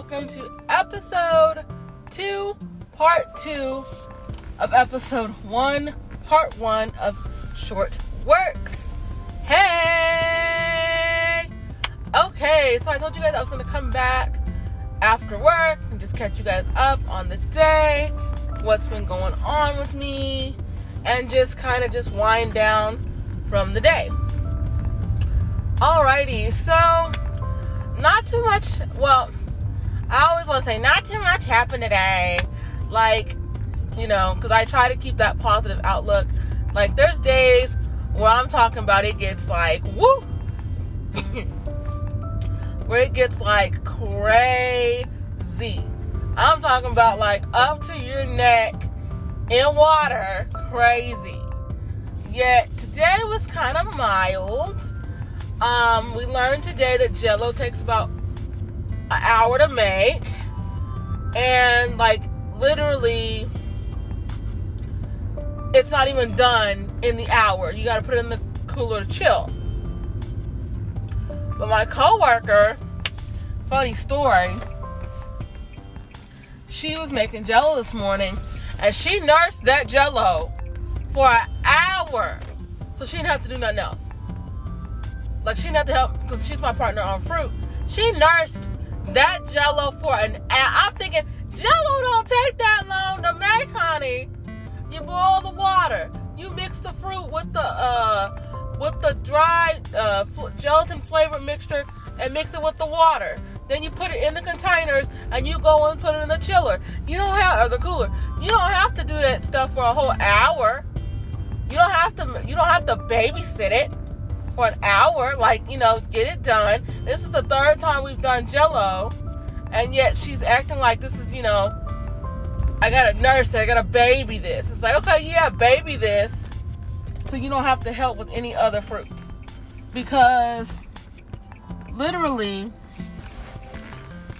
welcome to episode two, part two of episode one, part one of Short Works. Hey! Okay, so I told you guys I was gonna come back after work and just catch you guys up on the day, what's been going on with me, and just kind of just wind down from the day. Alrighty, so not too much. Well, I always want to say not too much happened today. Like, you know, because I try to keep that positive outlook. Like, there's days where I'm talking about it gets like, woo, where it gets like crazy. I'm talking about like up to your neck in water, crazy. Yet today was kind of mild. Um, we learned today that Jello takes about an hour to make, and like literally, it's not even done in the hour. You got to put it in the cooler to chill. But my coworker, funny story, she was making Jello this morning, and she nursed that Jello for an hour, so she didn't have to do nothing else. Like she didn't have to help because she's my partner on fruit. She nursed that jello for an. I'm thinking, jello don't take that long to make, honey. You boil the water. You mix the fruit with the uh with the dry uh, gelatin flavored mixture and mix it with the water. Then you put it in the containers and you go and put it in the chiller. You don't have or the cooler. You don't have to do that stuff for a whole hour. You don't have to you don't have to babysit it for an hour. Like, you know, get it done. This is the third time we've done Jello, and yet she's acting like this is, you know, I gotta nurse it, I gotta baby this. It's like, okay, yeah, baby this, so you don't have to help with any other fruits. Because literally,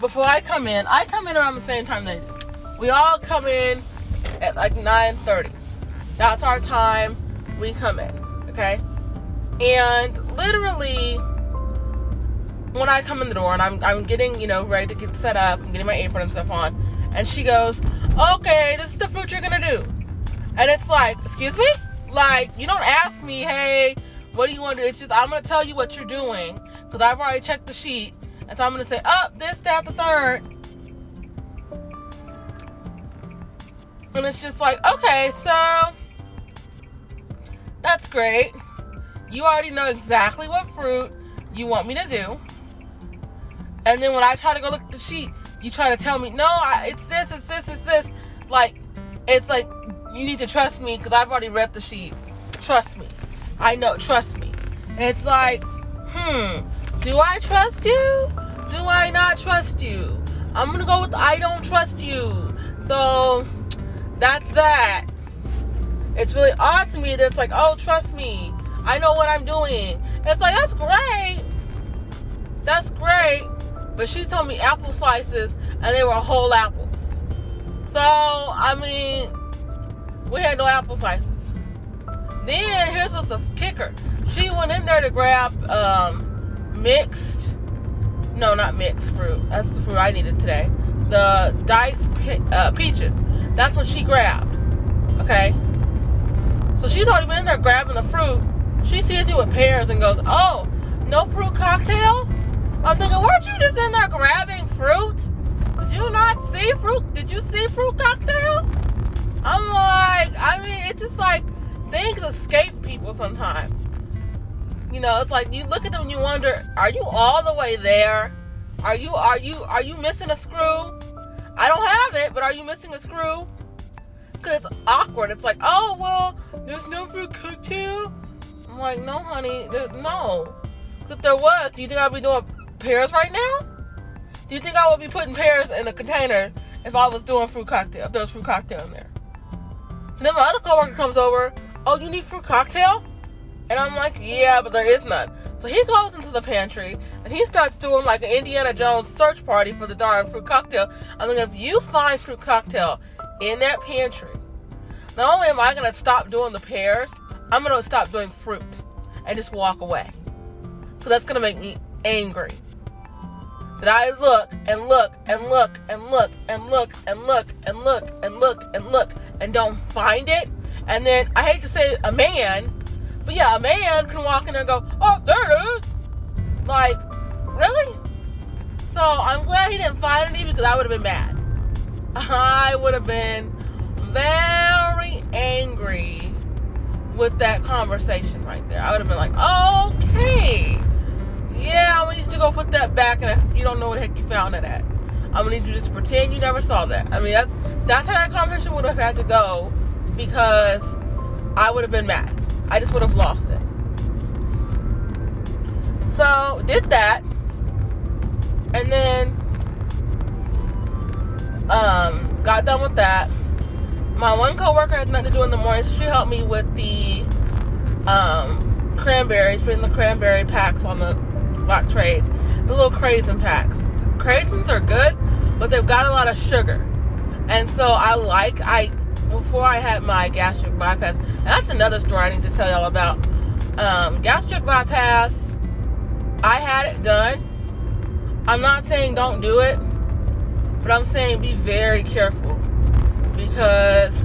before I come in, I come in around the same time do. We all come in at like 9:30. That's our time we come in. Okay. And literally, when I come in the door and I'm, I'm getting, you know, ready to get set up, I'm getting my apron and stuff on, and she goes, okay, this is the fruit you're gonna do. And it's like, excuse me? Like, you don't ask me, hey, what do you want to do? It's just, I'm gonna tell you what you're doing, because I've already checked the sheet, and so I'm gonna say, up, oh, this, that, the third. And it's just like, okay, so that's great. You already know exactly what fruit you want me to do. And then when I try to go look at the sheet, you try to tell me, no, I, it's this, it's this, it's this. Like, it's like, you need to trust me because I've already read the sheet. Trust me. I know, trust me. And it's like, hmm, do I trust you? Do I not trust you? I'm going to go with I don't trust you. So, that's that. It's really odd to me that it's like, oh, trust me. I know what I'm doing. It's like, that's great. That's great. But she told me apple slices and they were whole apples. So, I mean, we had no apple slices. Then, here's what's the kicker. She went in there to grab um, mixed, no, not mixed fruit. That's the fruit I needed today. The diced pe- uh, peaches. That's what she grabbed. Okay? So she's already been in there grabbing the fruit she sees you with pears and goes, Oh, no fruit cocktail? I'm thinking, weren't you just in there grabbing fruit? Did you not see fruit? Did you see fruit cocktail? I'm like, I mean, it's just like things escape people sometimes. You know, it's like you look at them and you wonder, are you all the way there? Are you are you are you missing a screw? I don't have it, but are you missing a screw? Cause it's awkward. It's like, oh well, there's no fruit cocktail. Like, no, honey, no. If there was, do you think I'd be doing pears right now? Do you think I would be putting pears in a container if I was doing fruit cocktail? If there was fruit cocktail in there? And then my other coworker comes over. Oh, you need fruit cocktail? And I'm like, yeah, but there is none. So he goes into the pantry and he starts doing like an Indiana Jones search party for the darn fruit cocktail. I'm like, if you find fruit cocktail in that pantry, not only am I gonna stop doing the pears, I'm gonna stop doing fruit and just walk away. So that's gonna make me angry. that I look and look and look and look and look and look and look and look and look and don't find it. And then I hate to say a man, but yeah, a man can walk in there and go, oh, there it is. Like, really? So I'm glad he didn't find any because I would have been mad. I would have been very angry with that conversation right there. I would have been like, okay, yeah, I'm gonna need you to go put that back, and you don't know what the heck you found it at. I'm gonna need you just to pretend you never saw that. I mean, that's that's how that conversation would have had to go because I would have been mad. I just would have lost it. So did that, and then um, got done with that. My one coworker had nothing to do in the morning, so she helped me with the um, cranberries, putting the cranberry packs on the black trays, the little craisin packs. Craisins are good, but they've got a lot of sugar, and so I like I before I had my gastric bypass. And that's another story I need to tell y'all about. Um, gastric bypass. I had it done. I'm not saying don't do it, but I'm saying be very careful because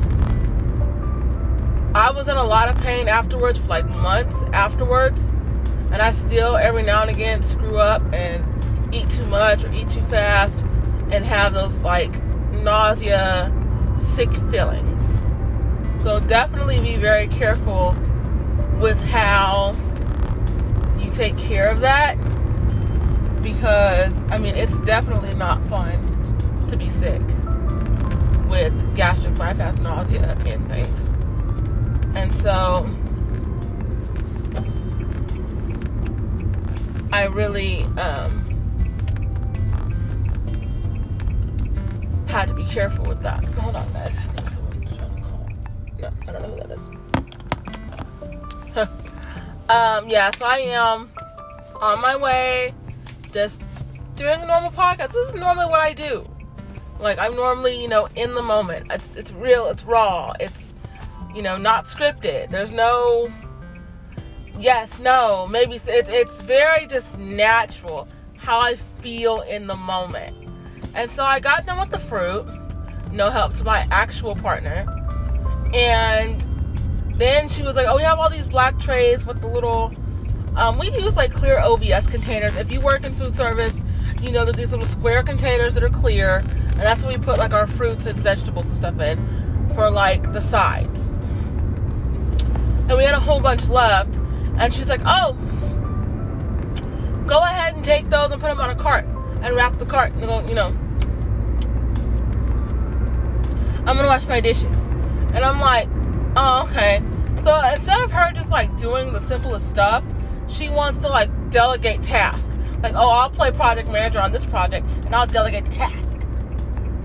I was in a lot of pain afterwards for like months afterwards. And I still, every now and again, screw up and eat too much or eat too fast and have those like nausea, sick feelings. So definitely be very careful with how you take care of that because I mean it's definitely not fun to be sick with gastric bypass nausea and things. And so I really um, had to be careful with that. Hold on, guys. I think someone's trying to call. No, I don't know who that is. um, yeah, so I am on my way, just doing a normal podcast. This is normally what I do. Like I'm normally, you know, in the moment. It's it's real. It's raw. It's you know not scripted. There's no yes, no, maybe it's, it's very just natural how I feel in the moment. And so I got done with the fruit, no help to my actual partner. And then she was like, Oh, we have all these black trays with the little, um, we use like clear OVS containers. If you work in food service, you know that these little square containers that are clear. And that's where we put like our fruits and vegetables and stuff in for like the sides. And we had a whole bunch left. And she's like, oh, go ahead and take those and put them on a cart and wrap the cart and go, you know, I'm gonna wash my dishes. And I'm like, oh, okay. So instead of her just like doing the simplest stuff, she wants to like delegate tasks. Like, oh, I'll play project manager on this project and I'll delegate the task.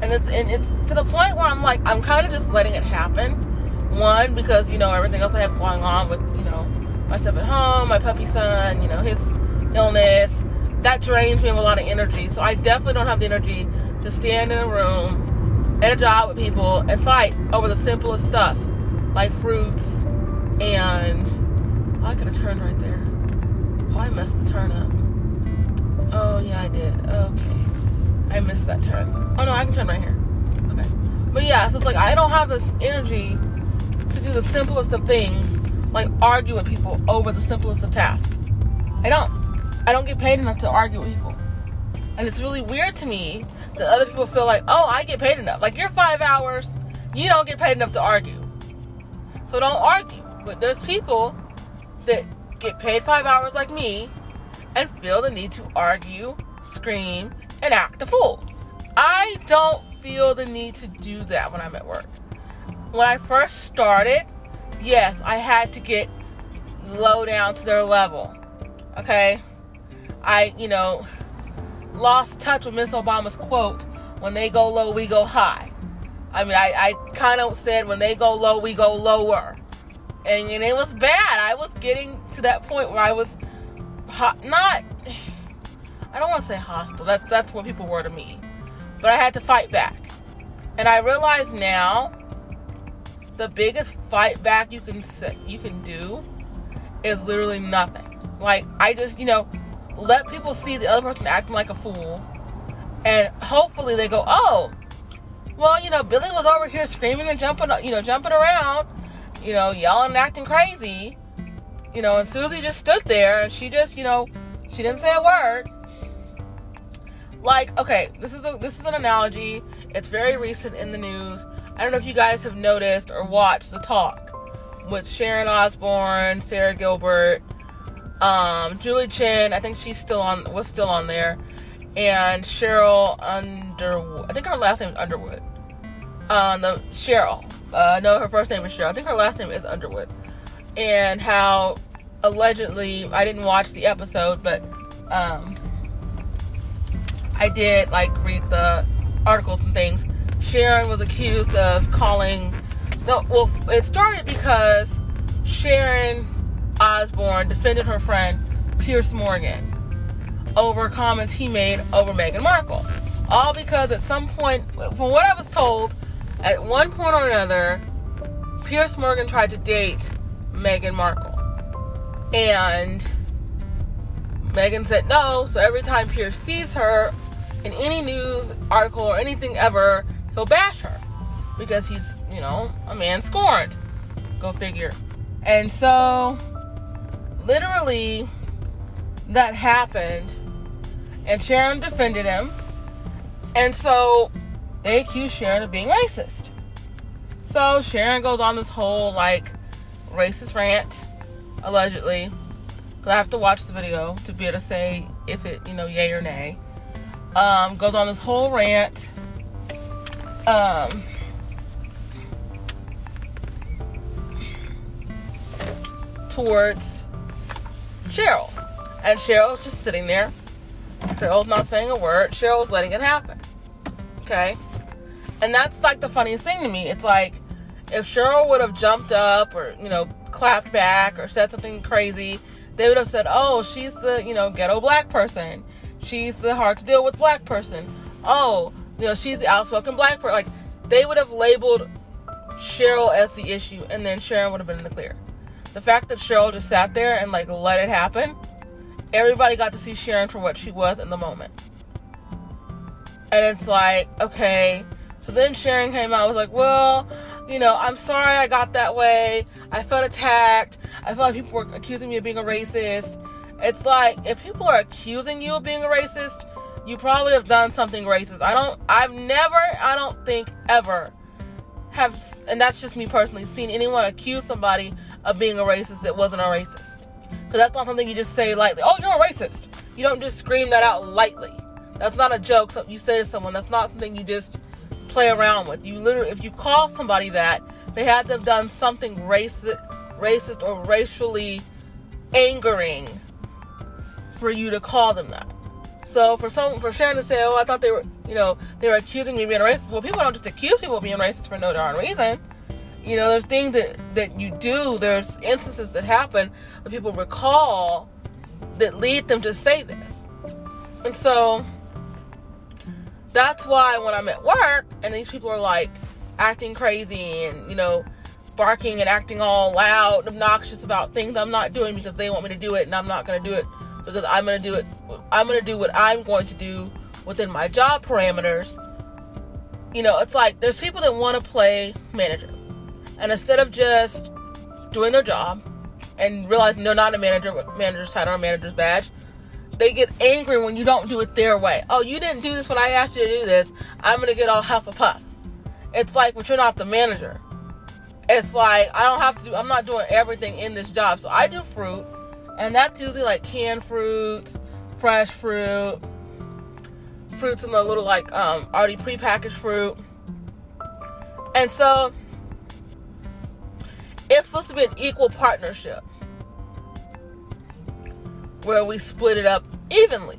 And it's and it's to the point where I'm like, I'm kind of just letting it happen. One, because you know everything else I have going on with you know my stuff at home, my puppy son, you know, his illness. That drains me of a lot of energy. So I definitely don't have the energy to stand in a room at a job with people and fight over the simplest stuff like fruits and oh, I could have turned right there. Oh, I messed the turn up. Oh yeah, I did. Okay, I missed that turn. Oh no, I can turn right here. Okay, but yeah, so it's like I don't have this energy to do the simplest of things like argue with people over the simplest of tasks. I don't. I don't get paid enough to argue with people. And it's really weird to me that other people feel like, oh, I get paid enough. Like you're five hours, you don't get paid enough to argue. So don't argue. But there's people that get paid five hours like me and feel the need to argue, scream, and act a fool. I don't feel the need to do that when I'm at work. When I first started, yes, I had to get low down to their level. Okay? I, you know, lost touch with Miss Obama's quote when they go low, we go high. I mean, I, I kind of said when they go low, we go lower. And, and it was bad. I was getting to that point where I was hot, not, I don't want to say hostile. That's, that's what people were to me. But I had to fight back. And I realize now the biggest fight back you can you can do is literally nothing. Like I just, you know, let people see the other person acting like a fool And hopefully they go, oh, well, you know, Billy was over here screaming and jumping, you know, jumping around, you know, yelling and acting crazy, you know, and Susie just stood there and she just, you know, she didn't say a word. Like, okay, this is a this is an analogy. It's very recent in the news. I don't know if you guys have noticed or watched the talk with Sharon Osbourne, Sara Gilbert, um, Julie Chen. I think she's still on was still on there, and Sheryl Underwood. I think her last name is Underwood. The Sheryl. Uh, no, her first name is Sheryl. I think her last name is Underwood. And how allegedly, I didn't watch the episode, but um, I did like read the articles and things. Sharon was accused of calling. No, well, it started because Sharon Osbourne defended her friend Piers Morgan over comments he made over Meghan Markle. All because at some point, from what I was told, at one point or another, Piers Morgan tried to date Meghan Markle. And Meghan said no, so every time Piers sees her in any news article or anything ever, he'll bash her because he's, you know, a man scorned. Go figure. And so, literally, that happened, and Sharon defended him. And so, they accused Sharon of being racist. So, Sharon goes on this whole, like, racist rant, allegedly. Because I have to watch the video to be able to say if it, you know, yay or nay. Um, goes on this whole rant. Um, towards Sheryl. And Sheryl's just sitting there. Sheryl's not saying a word. Sheryl's letting it happen. Okay? And that's like the funniest thing to me. It's like if Sheryl would have jumped up or, you know, clapped back or said something crazy, they would have said, oh, she's the, you know, ghetto black person. She's the hard to deal with black person. Oh, you know, she's the outspoken black person. Like, they would have labeled Sheryl as the issue, and then Sharon would have been in the clear. The fact that Sheryl just sat there and like let it happen, everybody got to see Sharon for what she was in the moment. And it's like, okay. So then Sharon came out and was like, well, you know, I'm sorry I got that way. I felt attacked. I felt like people were accusing me of being a racist. It's like if people are accusing you of being a racist, you probably have done something racist. I don't I've never, I don't think ever have and that's just me personally seen anyone accuse somebody of being a racist that wasn't a racist. Cuz that's not something you just say lightly. Oh, you're a racist. You don't just scream that out lightly. That's not a joke so you say to someone. That's not something you just play around with. You literally if you call somebody that, they had them done something racist racist or racially angering for you to call them that. So for some for Sharon to say, "Oh, I thought they were, you know, they were accusing me of being racist." Well, people don't just accuse people of being racist for no darn reason. You know, there's things that that you do. There's instances that happen that people recall that lead them to say this, and so that's why when I'm at work and these people are like acting crazy and you know barking and acting all loud, and obnoxious about things I'm not doing because they want me to do it and I'm not going to do it because I'm to do it. I'm to do what I'm going to do within my job parameters. You know, it's like there's people that want to play manager. And instead of just doing their job and realizing they're not a manager manager's title or manager's badge, they get angry when you don't do it their way. Oh, you didn't do this when I asked you to do this. I'm to get all huff a puff. It's like, but you're not the manager. It's like, I don't have to do, I'm not doing everything in this job. So I do fruit and that's usually like canned fruits, fresh fruit, fruits in the little like um, already prepackaged fruit. And so it's supposed to be an equal partnership where we split it up evenly.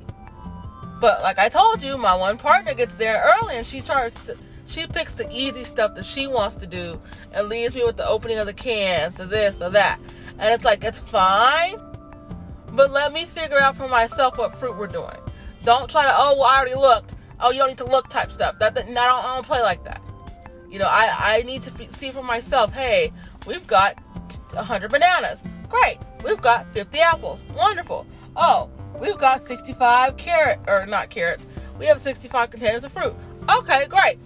But like I told you, my one partner gets there early and she starts to she picks the easy stuff that she wants to do and leaves me with the opening of the cans or this or that. And it's like it's fine but let me figure out for myself what fruit we're doing. Don't try to, oh, well, I already looked. Oh, you don't need to look type stuff. That, that I, don't, I don't play like that. You know, I, I need to f- see for myself, hey, we've got 100 bananas. Great. We've got 50 apples. Wonderful. Oh, we've got 65 carrot, or not carrots. We have 65 containers of fruit. Okay, great.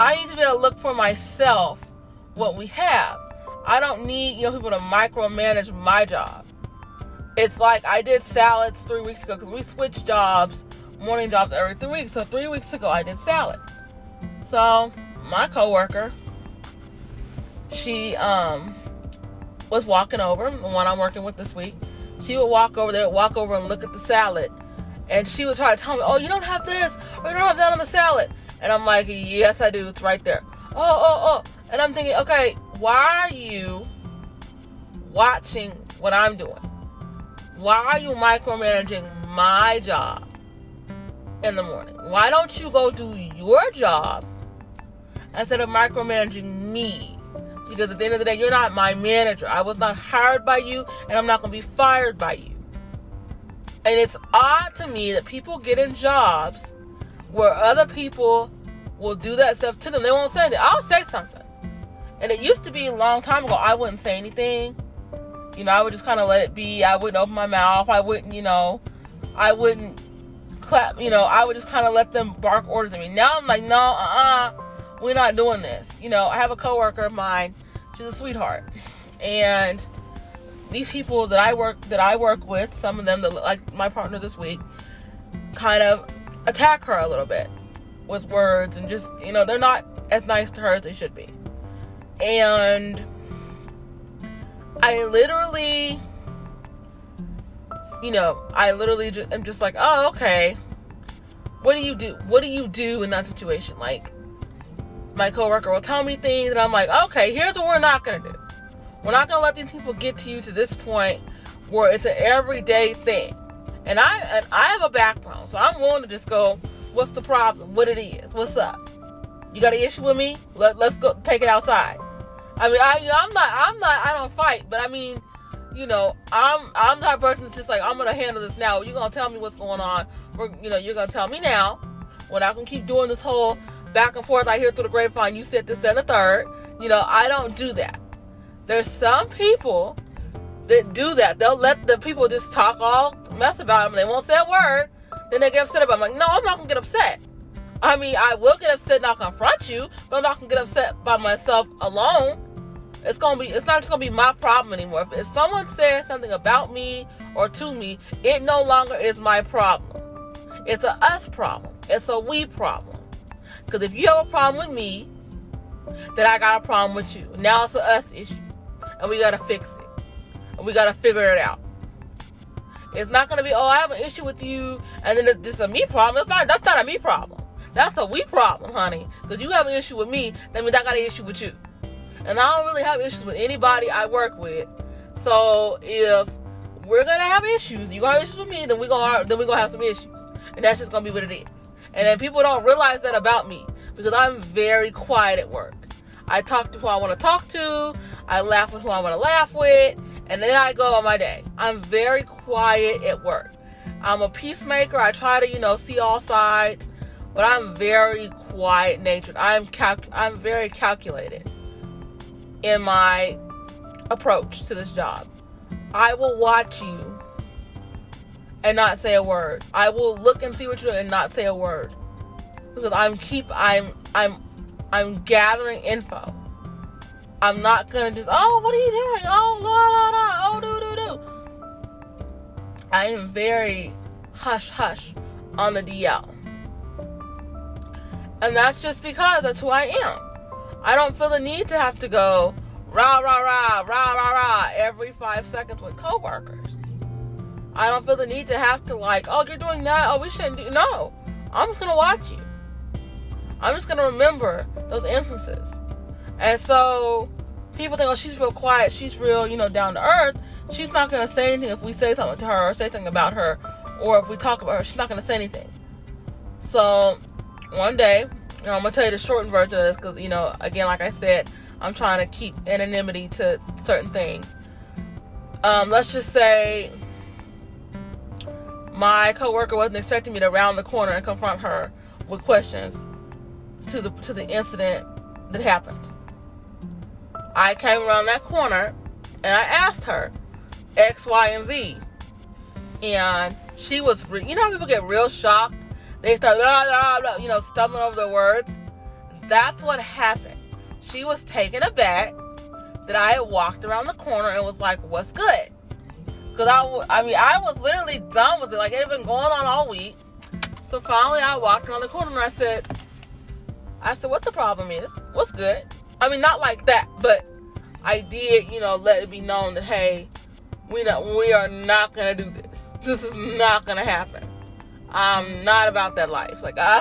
I need to be able to look for myself what we have. I don't need, you know, people to micromanage my job. It's like I did salads three weeks ago because we switched jobs, morning jobs every three weeks. So three weeks ago I did salad. So my coworker, she um was walking over, the one I'm working with this week. She would walk over there, walk over and look at the salad. And she would try to tell me, oh, you don't have this, or you don't have that on the salad. And I'm like, yes, I do. It's right there. Oh, oh, oh. And I'm thinking, okay, why are you watching what I'm doing? Why are you micromanaging my job in the morning? Why don't you go do your job instead of micromanaging me? Because at the end of the day, you're not my manager. I was not hired by you, and I'm not going to be fired by you. And it's odd to me that people get in jobs where other people will do that stuff to them. They won't say anything. I'll say something. And it used to be a long time ago, I wouldn't say anything. You know, I would just kind of let it be. I wouldn't open my mouth. I wouldn't, you know, I wouldn't clap, you know, I would just kind of let them bark orders at me. Now I'm like, no, uh uh-uh, uh, we're not doing this. You know, I have a coworker of mine, she's a sweetheart. And these people that I work that I work with, some of them that like my partner this week, kind of attack her a little bit with words and just you know they're not as nice to her as they should be. And I literally, you know, I literally just, am just like, oh okay. What do you do? What do you do in that situation? Like, my coworker will tell me things, and I'm like, okay, here's what we're not gonna do we're not gonna let these people get to you to this point where it's an everyday thing. And I and I have a background, so I'm willing to just go, what's the problem? What it is? What's up? You got an issue with me? Let, let's go take it outside. I mean, I I'm not I'm not I don't fight, but I mean, you know, I'm I'm that person that's just like I'm gonna handle this now. You're gonna tell me what's going on. We're you know you're gonna tell me now. We're not gonna keep doing this whole back and forth. I hear through the grapevine. You said this, then the third. You know, I don't do that. There's some people that do that. They'll let the people just talk all mess about them. They won't say a word. Then they get upset about. It. I'm like, no, I'm not gonna get upset. I mean, I will get upset and I'll confront you, but I'm not gonna get upset by myself alone. It's gonna be. It's not just gonna be my problem anymore. If, if someone says something about me or to me, it no longer is my problem. It's a us problem. It's a we problem. Because if you have a problem with me, then I got a problem with you. Now it's a us issue and we gotta fix it. And we gotta figure it out. It's not gonna be, oh, I have an issue with you, and then it's just a me problem. It's not. That's not a me problem. That's a we problem, honey. Because you have an issue with me, that means I got an issue with you. And I don't really have issues with anybody I work with. So if we're gonna have issues, you got issues with me, then we're gonna then we're gonna have some issues. And that's just gonna be what it is. And then people don't realize that about me because I'm very quiet at work. I talk to who I want to talk to. I laugh with who I want to laugh with. And then I go on my day. I'm very quiet at work. I'm a peacemaker. I try to, you know, see all sides, but I'm very quiet natured. I'm cal- I'm very calculated in my approach to this job. I will watch you and not say a word. I will look and see what you're doing and not say a word. Because I'm keep I'm I'm I'm gathering info. I'm not gonna just, oh, what are you doing? Oh, la la la, oh, do do do. I am very hush hush on the DL. And that's just because that's who I am. I don't feel the need to have to go rah rah rah rah rah rah every five seconds with coworkers. I don't feel the need to have to like, oh, you're doing that. Oh, we shouldn't do. No, I'm just gonna watch you. I'm just gonna remember those instances. And so people think, oh, she's real quiet, she's real, you know, down to earth. She's not gonna say anything if we say something to her or say something about her, or if we talk about her, she's not gonna say anything. So one day, I'm gonna tell you the shortened version of this because you know, again, like I said, I'm trying to keep anonymity to certain things. Um, let's just say my coworker wasn't expecting me to round the corner and confront her with questions to the to the incident that happened. I came around that corner and I asked her X, Y, and Z, and she was, re- you know, people get real shocked they start, blah, blah, blah, you know, stumbling over the words. That's what happened. She was taken aback that I had walked around the corner and was like, what's good? Because I, I mean, I was literally done with it. Like, it had been going on all week. So finally, I walked around the corner and I said, I said, what the problem is? What's good? I mean, not like that, but I did, you know, let it be known that, hey, we not, we are not gonna do this. This is not gonna happen. I'm not about that life. Like, I,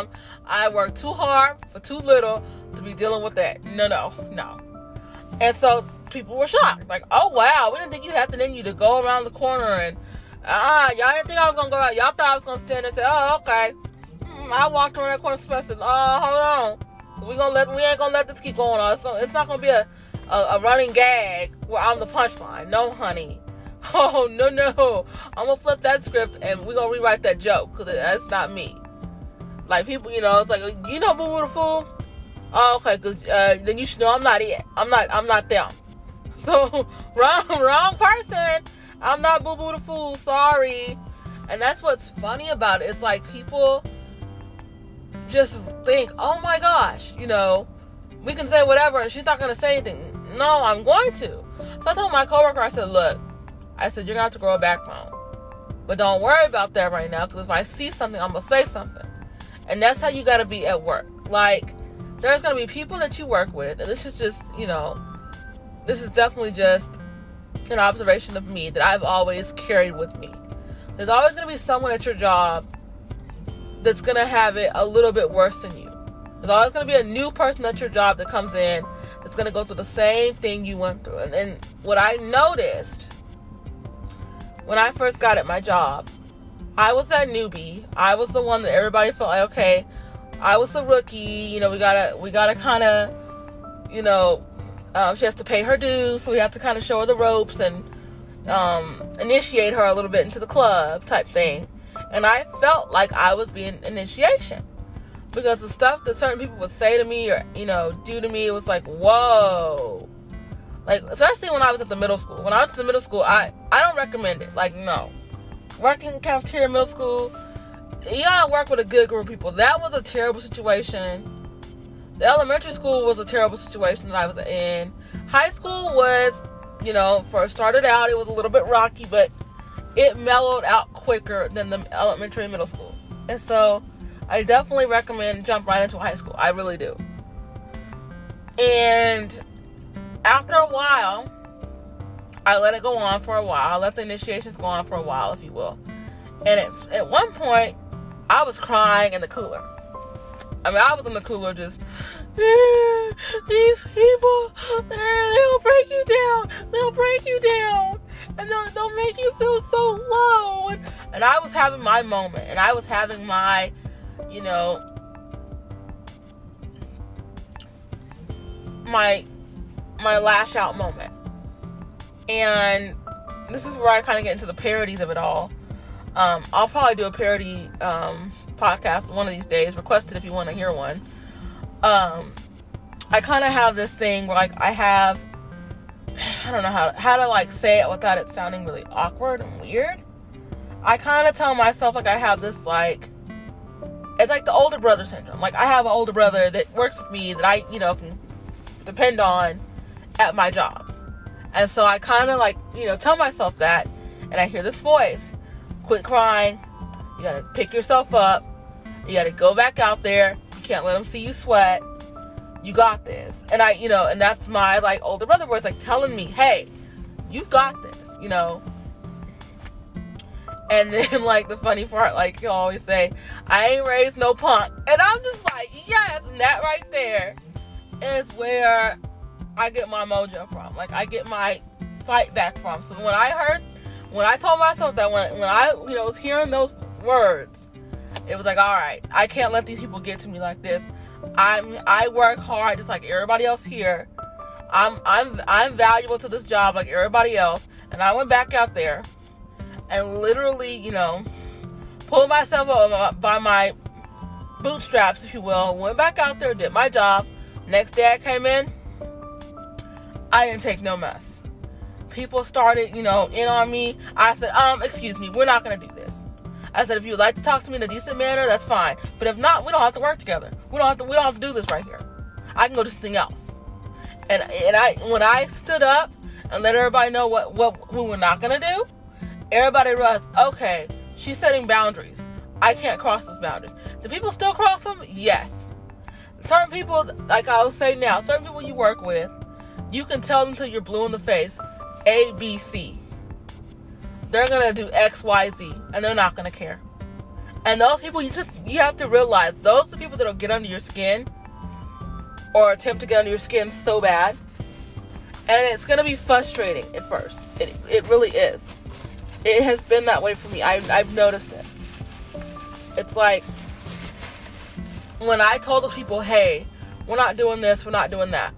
um, I work too hard for too little to be dealing with that. No, no, no. And so people were shocked. Like, oh wow, we didn't think you had it in you to go around the corner and ah, uh, y'all didn't think I was gonna go out. Y'all thought I was gonna stand and say, oh okay. Mm, I walked around that corner said, oh hold on, we gonna let we ain't gonna let this keep going on. It's, gonna, it's not gonna be a, a, a running gag where I'm the punchline. No, honey. Oh no no, I'm gonna flip that script and we're gonna rewrite that joke because that's not me. Like people, you know, it's like you know, Boo Boo the Fool. Oh, okay, because uh, then you should know I'm not it. I'm not. I'm not them. So wrong, wrong person. I'm not Boo Boo the Fool. Sorry. And that's what's funny about it. It's like people just think, oh my gosh, you know, we can say whatever, and she's not gonna say anything. No, I'm going to. So I told my coworker, I said, look, I said you're gonna have to grow a backbone, but don't worry about that right now, because if I see something, I'm gonna say something. And that's how you gotta be at work. Like there's to be people that you work with, and this is just, you know, this is definitely just an observation of me that I've always carried with me. There's always to be someone at your job that's to have it a little bit worse than you. There's always to be a new person at your job that comes in that's to go through the same thing you went through. And, and what I noticed when I first got at my job, I was that newbie. I was the one that everybody felt like, okay, I was the rookie. You know, we gotta we gotta kind of, you know, um, she has to pay her dues, so we have to kind of show her the ropes and um, initiate her a little bit into the club type thing. And I felt like I was being initiation because the stuff that certain people would say to me or you know do to me it was like whoa like especially when i was at the middle school when i was at the middle school i i don't recommend it like no working in cafeteria middle school you gotta work with a good group of people. That was a terrible situation. The elementary school was a terrible situation that I was in. High school was, you know, first started out, it was a little bit rocky, but it mellowed out quicker than the elementary and middle school. And so I definitely recommend jump right into high school. I really do. And after a while, I let it go on for a while. I let the initiations go on for a while, if you will. And at, at one point, I was crying in the cooler. I mean, I was in the cooler just, eh, these people, eh, they'll break you down. They'll break you down. And they'll, they'll make you feel so low. And, and I was having my moment. And I was having my, you know, my, my lash out moment. And this is where I kind of get into the parodies of it all um, I'll probably do a parody um, podcast one of these days. Requested if you want to hear one. Um, I kind of have this thing where like I have, I don't know how how to like say it without it sounding really awkward and weird. I kind of tell myself like I have this like it's like the older brother syndrome. Like I have an older brother that works with me that I you know can depend on at my job, and so I kind of like you know tell myself that, and I hear this voice Quit crying. You gotta pick yourself up. You gotta go back out there. You can't let them see you sweat. You got this. And I, you know, and that's my like older brother was like telling me, hey, you've got this, you know. And then like the funny part, like you always say, I ain't raised no punk. And I'm just like, yes, and that right there is where I get my mojo from. Like I get my fight back from. So when I heard when I told myself that when when I you know was hearing those words, it was like, all right, I can't let these people get to me like this. I'm I work hard just like everybody else here. I'm I'm I'm valuable to this job like everybody else. And I went back out there and literally, you know, pulled myself up by my bootstraps, if you will. Went back out there, did my job. Next day I came in, I didn't take no mess people started, you know, in on me. I said, um, excuse me, we're not gonna do this. I said, if you'd like to talk to me in a decent manner, that's fine. But if not, we don't have to work together. We don't have to. We don't have to do this right here. I can go do something else. And and I when I stood up and let everybody know what what we were not gonna do, everybody realized, okay, she's setting boundaries. I can't cross those boundaries. Do people still cross them? Yes. Certain people, like I will say now, certain people you work with, you can tell them until you're blue in the face, A, B, C. They're gonna do X, Y, Z, and they're not gonna care. And those people, you just you have to realize those are the people that'll get under your skin or attempt to get under your skin so bad, and it's gonna be frustrating at first. It it really is. It has been that way for me. I, I've noticed it. It's like when I told those people, hey, we're not doing this, we're not doing that.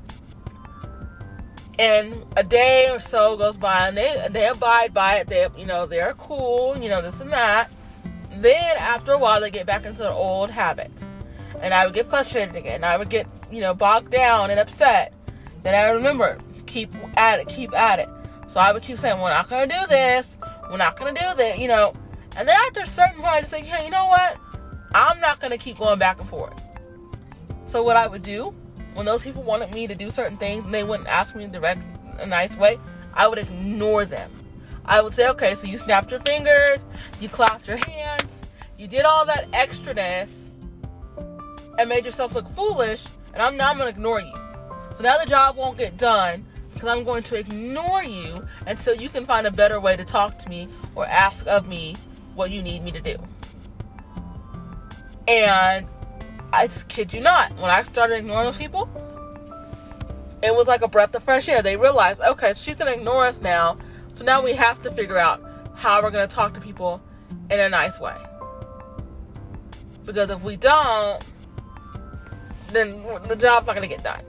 And a day or so goes by and they they abide by it. They you know, they're cool, you know, this and that. Then after a while they get back into their old habits. And I would get frustrated again. I would get, you know, bogged down and upset. Then I remember, keep at it, keep at it. So I would keep saying, We're not gonna do this, we're not gonna do that, you know. And then after a certain point I just think, hey, you know what? I'm not to keep going back and forth. So what I would do when those people wanted me to do certain things and they wouldn't ask me in direct a nice way, I would ignore them. I would say, okay, so you snapped your fingers, you clapped your hands, you did all that extraness and made yourself look foolish, and I'm now I'm gonna ignore you. So now the job won't get done because I'm going to ignore you until you can find a better way to talk to me or ask of me what you need me to do. And I just kid you not, when I started ignoring those people, it was like a breath of fresh air. They realized, okay, she's gonna ignore us now, so now we have to figure out how we're gonna talk to people in a nice way. Because if we don't, then the job's not gonna get done.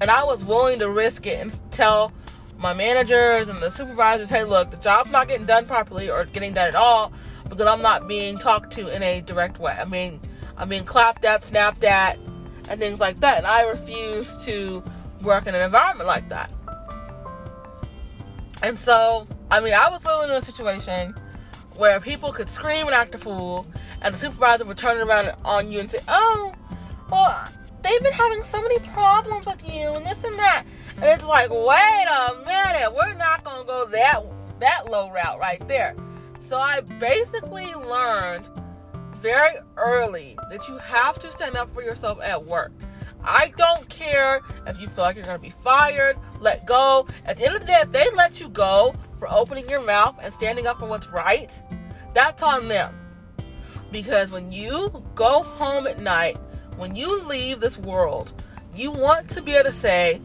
And I was willing to risk it and tell my managers and the supervisors, hey, look, the job's not getting done properly or getting done at all because I'm not being talked to in a direct way. I mean, I'm being clapped at, snapped at, and things like that. And I refuse to work in an environment like that. And so, I mean, I was living in a situation where people could scream and act a fool, and the supervisor would turn around on you and say, Oh, well, they've been having so many problems with you, and this and that. And it's like, wait a minute, we're not gonna go that that low route right there. So I basically learned very early that you have to stand up for yourself at work. I don't care if you feel like you're going to be fired, let go. At the end of the day, if they let you go for opening your mouth and standing up for what's right, that's on them. Because when you go home at night, when you leave this world, you want to be able to say,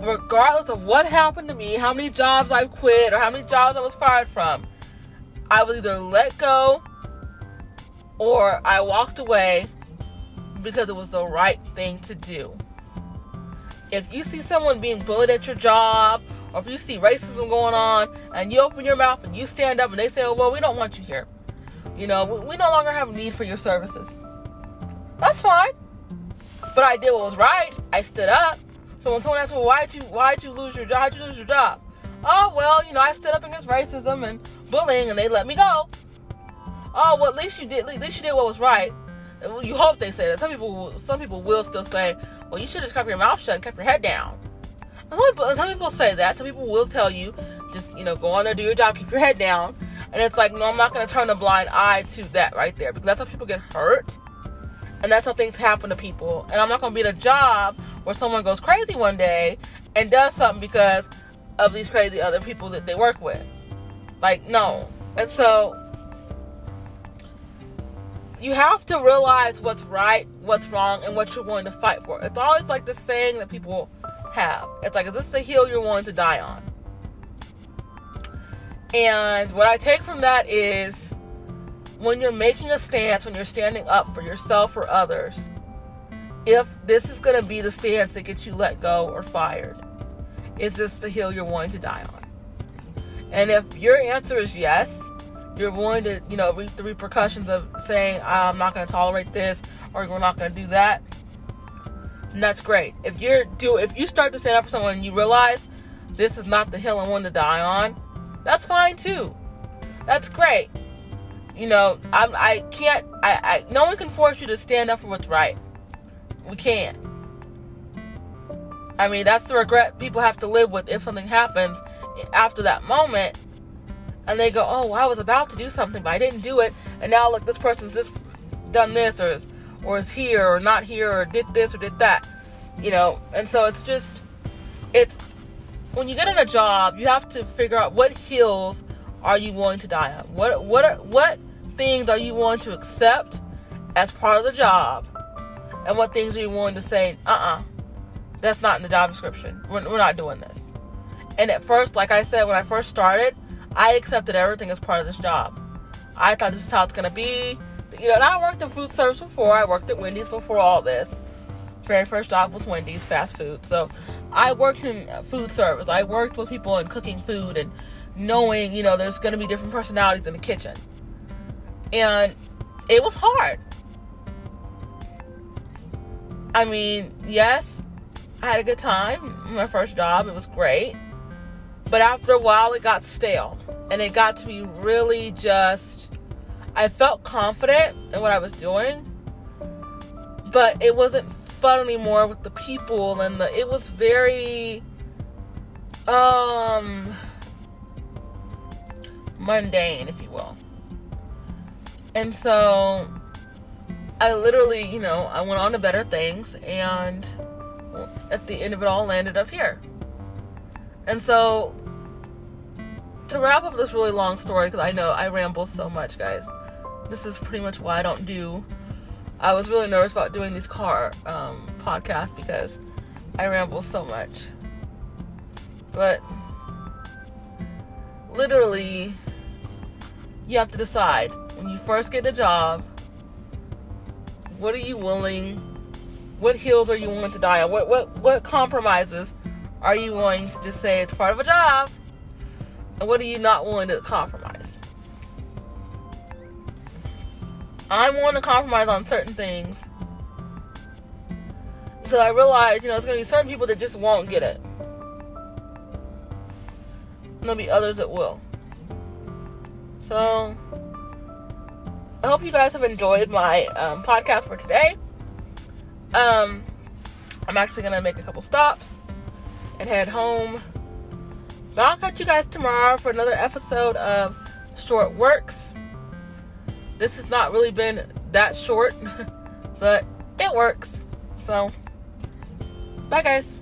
regardless of what happened to me, how many jobs I've quit, or how many jobs I was fired from, I was either let go or I walked away because it was the right thing to do. If you see someone being bullied at your job, or if you see racism going on, and you open your mouth and you stand up and they say, oh, well, we don't want you here. You know, we, we no longer have a need for your services. That's fine. But I did what was right. I stood up. So when someone asks, well, why'd you, why'd you lose your job? How'd you lose your job? Oh, well, you know, I stood up against racism and bullying and they let me go oh well at least you did at least you did what was right. You hope they say that. Some people some people will still say well you should just kept your mouth shut and kept your head down. Some people, some people say that. Some people will tell you just you know go on there do your job keep your head down. And it's like no i'm not going to turn a blind eye to that right there because that's how people get hurt. And that's how things happen to people. And i'm not going to be in a job where someone goes crazy one day and does something because of these crazy other people that they work with. Like no. And so you have to realize what's right, what's wrong, and what you're willing to fight for. It's always like the saying that people have. It's like, is this the hill you're willing to die on? And what I take from that is when you're making a stance, when you're standing up for yourself or others, if this is going to be the stance that gets you let go or fired, is this the hill you're willing to die on? And if your answer is yes, you're willing to, you know, reap the repercussions of saying, I'm not going to tolerate this or we're not going to do that, that's great. If you're do if you start to stand up for someone and you realize this is not the hill I want to die on, that's fine too. That's great. You know, I, I can't. I, I no one can force you to stand up for what's right. We can't. I mean, that's the regret people have to live with if something happens after that moment, and they go, "Oh, I was about to do something, but I didn't do it, and now look, this person's just done this, or is, or is here, or not here, or did this, or did that." You know, and so it's just, it's when you get in a job, you have to figure out what hills are you willing to die on. What what what things are you willing to accept as part of the job, and what things are you willing to say, "Uh-uh, that's not in the job description. We're, we're not doing this." And at first, like I said, when I first started, I accepted everything as part of this job. I thought this is how it's gonna be. You know, and I worked in food service before. I worked at Wendy's before all this. Very first job was Wendy's fast food. So I worked in food service. I worked with people in cooking food and knowing, you know, there's to be different personalities in the kitchen. And it was hard. I mean, yes, I had a good time. My first job, it was great. But after a while, it got stale. And it got to be really just, I felt confident in what I was doing. But it wasn't fun anymore with the people and the it was very um mundane if you will and so i literally you know i went on to better things and at the end of it all landed up here and so to wrap up this really long story because i know i ramble so much guys this is pretty much why i don't do I was really nervous about doing these car um, podcasts because I ramble so much. But literally, you have to decide when you first get a job what are you willing what hills are you willing to die on what what what compromises are you willing to just say it's part of a job and what are you not willing to compromise I'm willing to compromise on certain things because I realize, you know, there's going to be certain people that just won't get it. And there'll be others that will. So, I hope you guys have enjoyed my um, podcast for today. Um, I'm actually going to make a couple stops and head home. But I'll catch you guys tomorrow for another episode of Short Works this has not really been that short, but it works. So, bye guys.